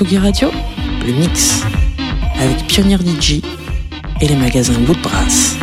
Tsugi Radio, le mix avec Pionnier DJ et les magasins Woodbrass.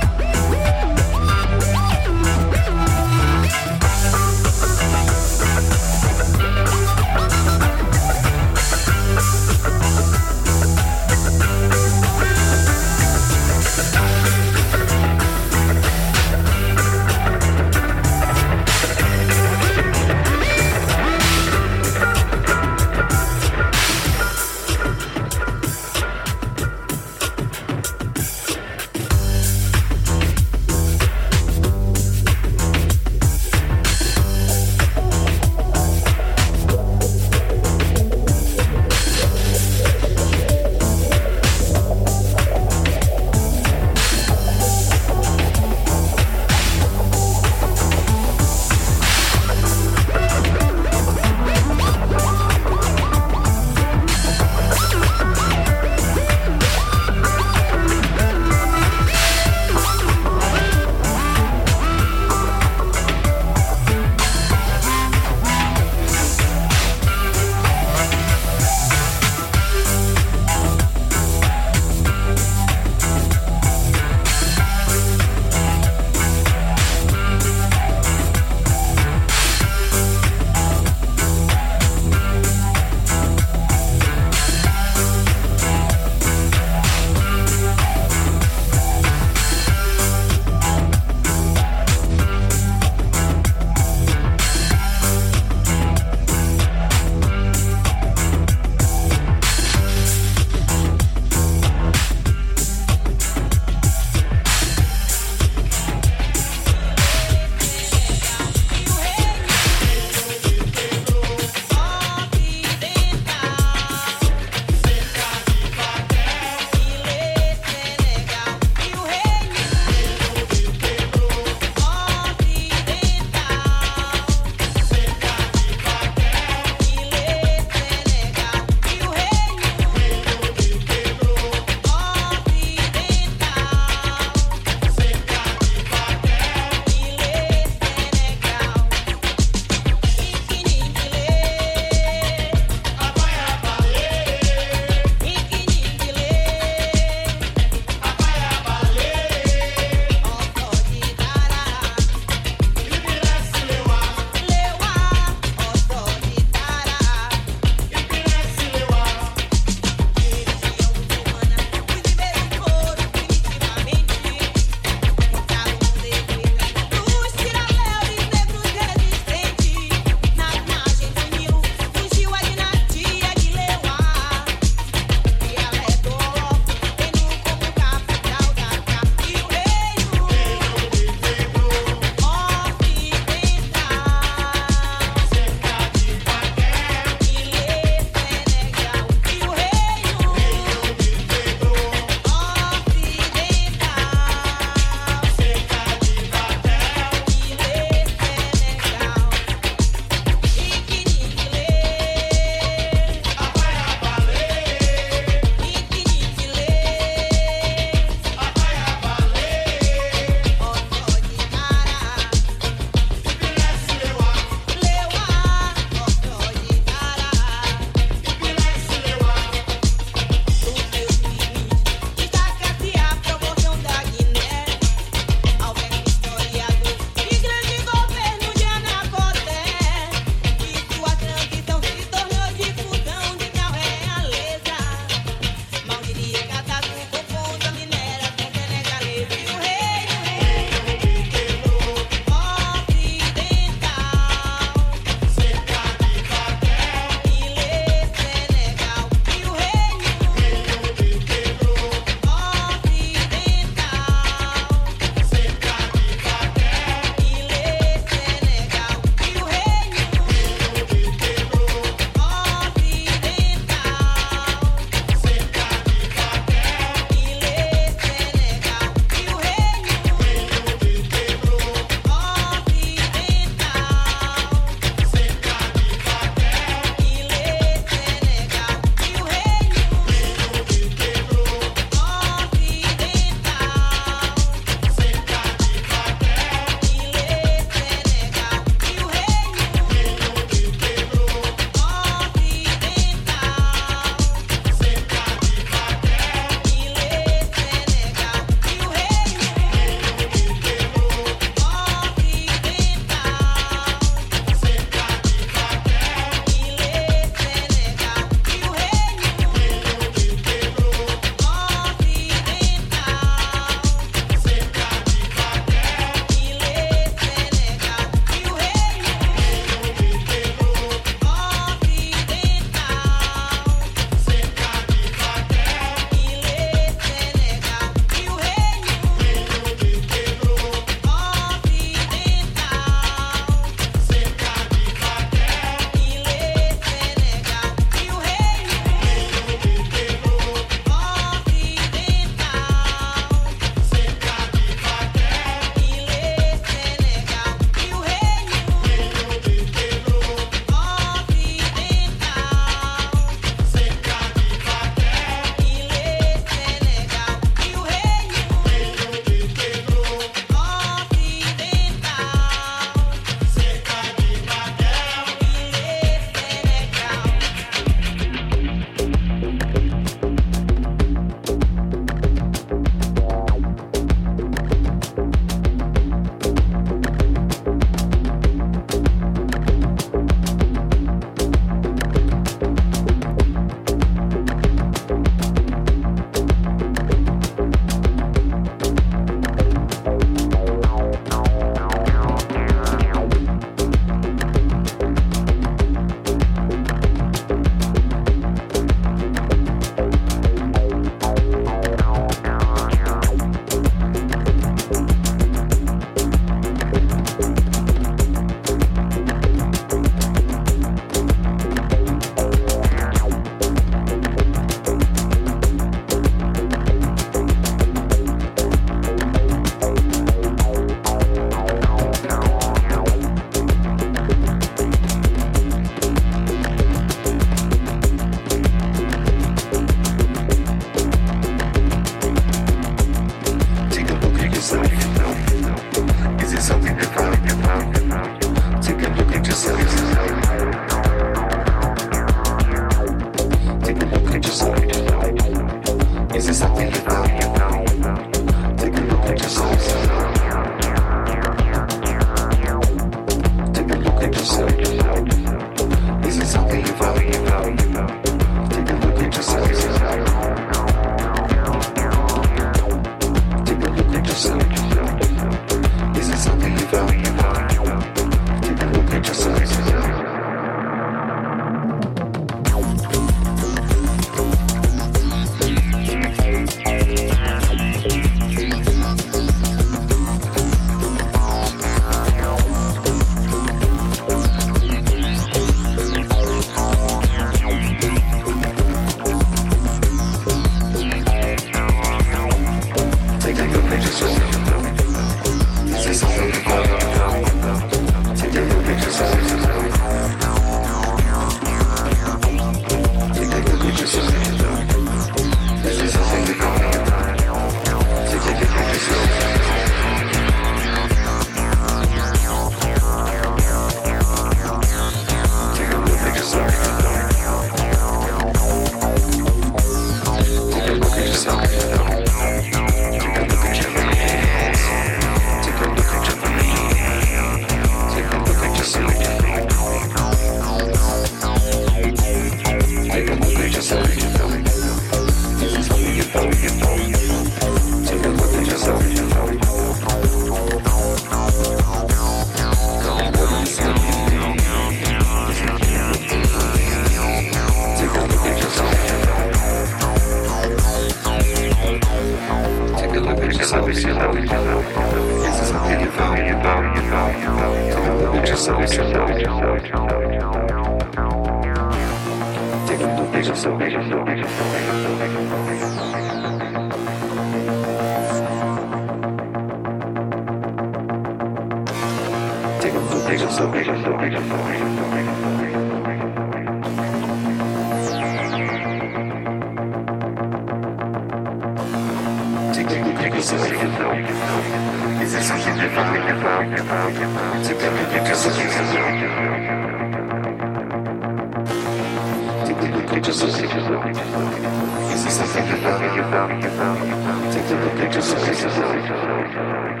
This is a thing you found, you found, you found. Take a look at yourself.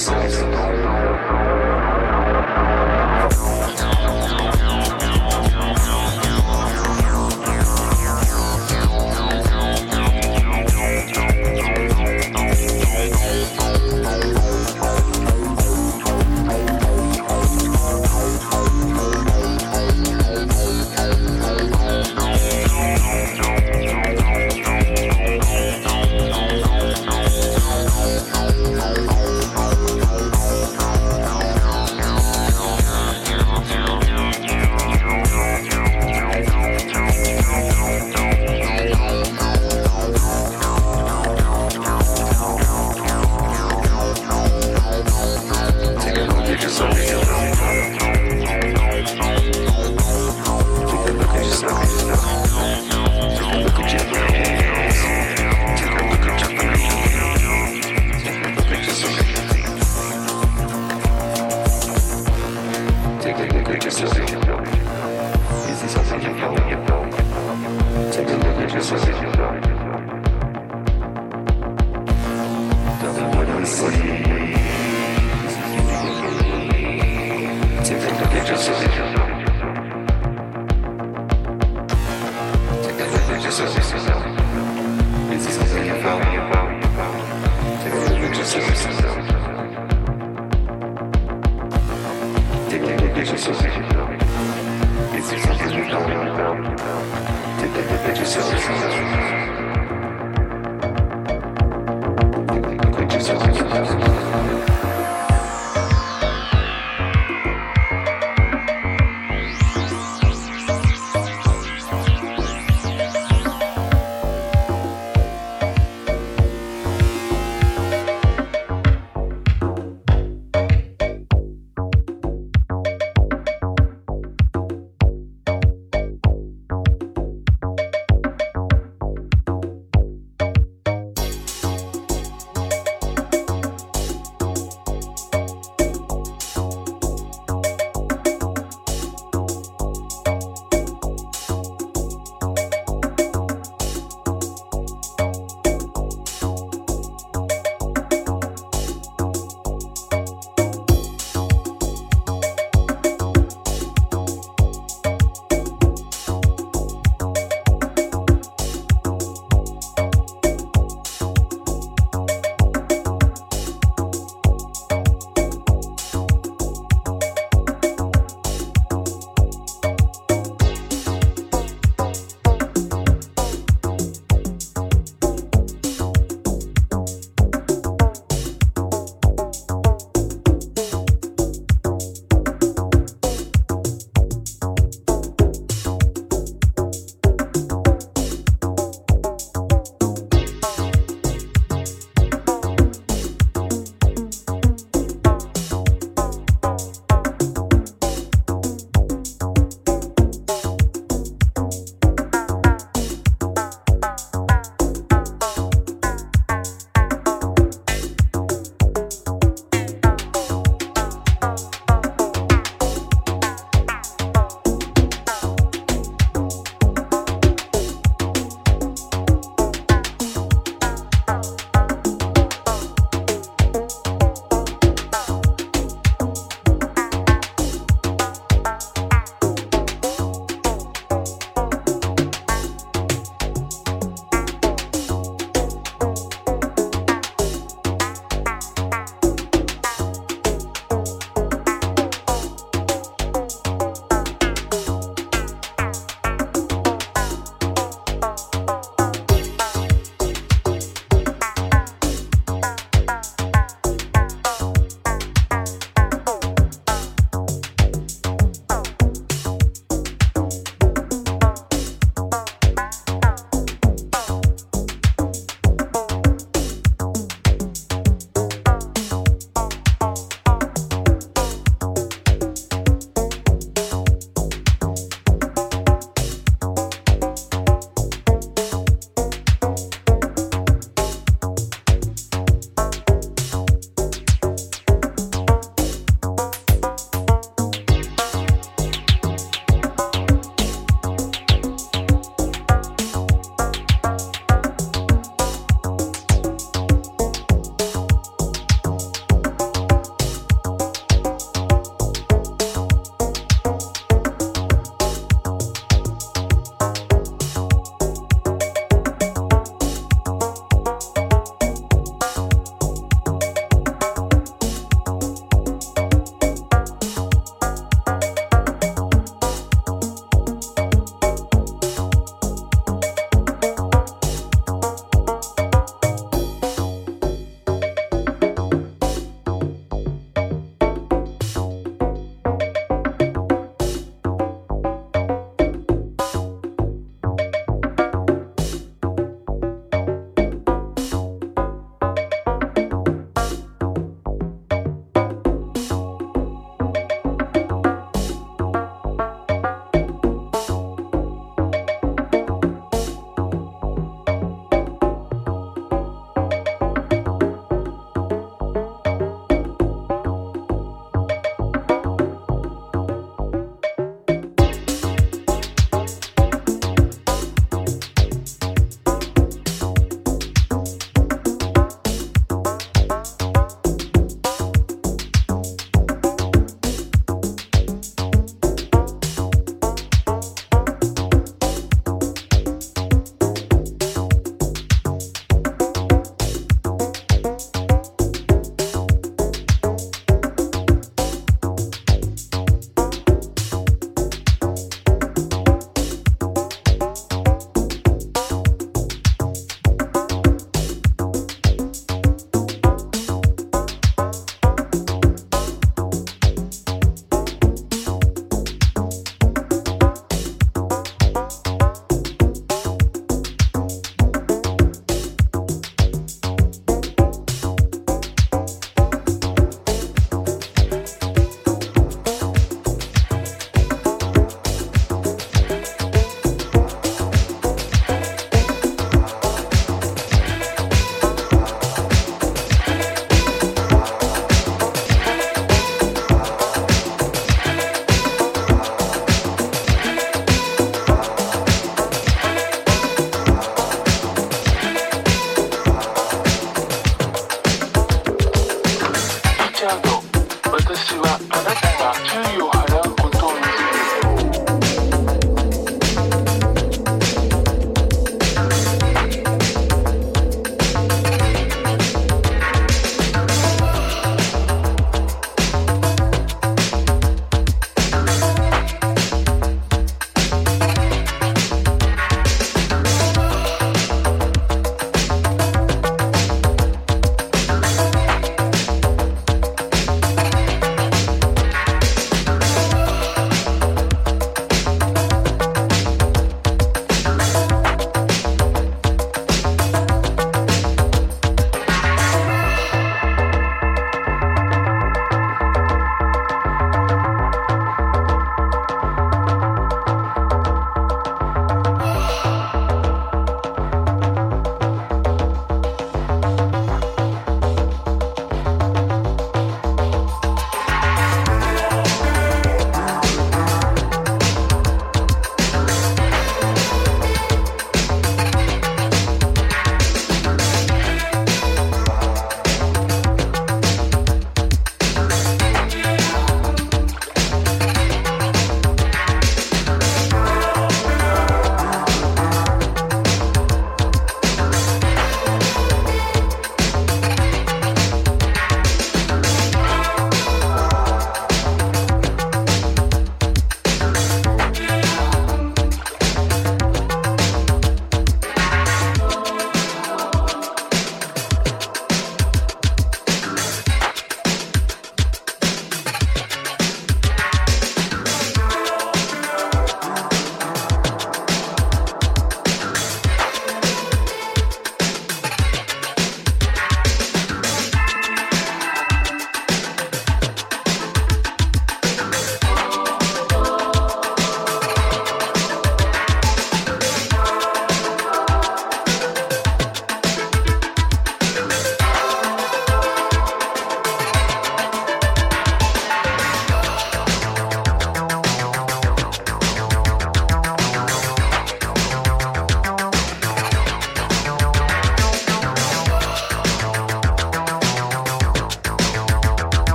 Science.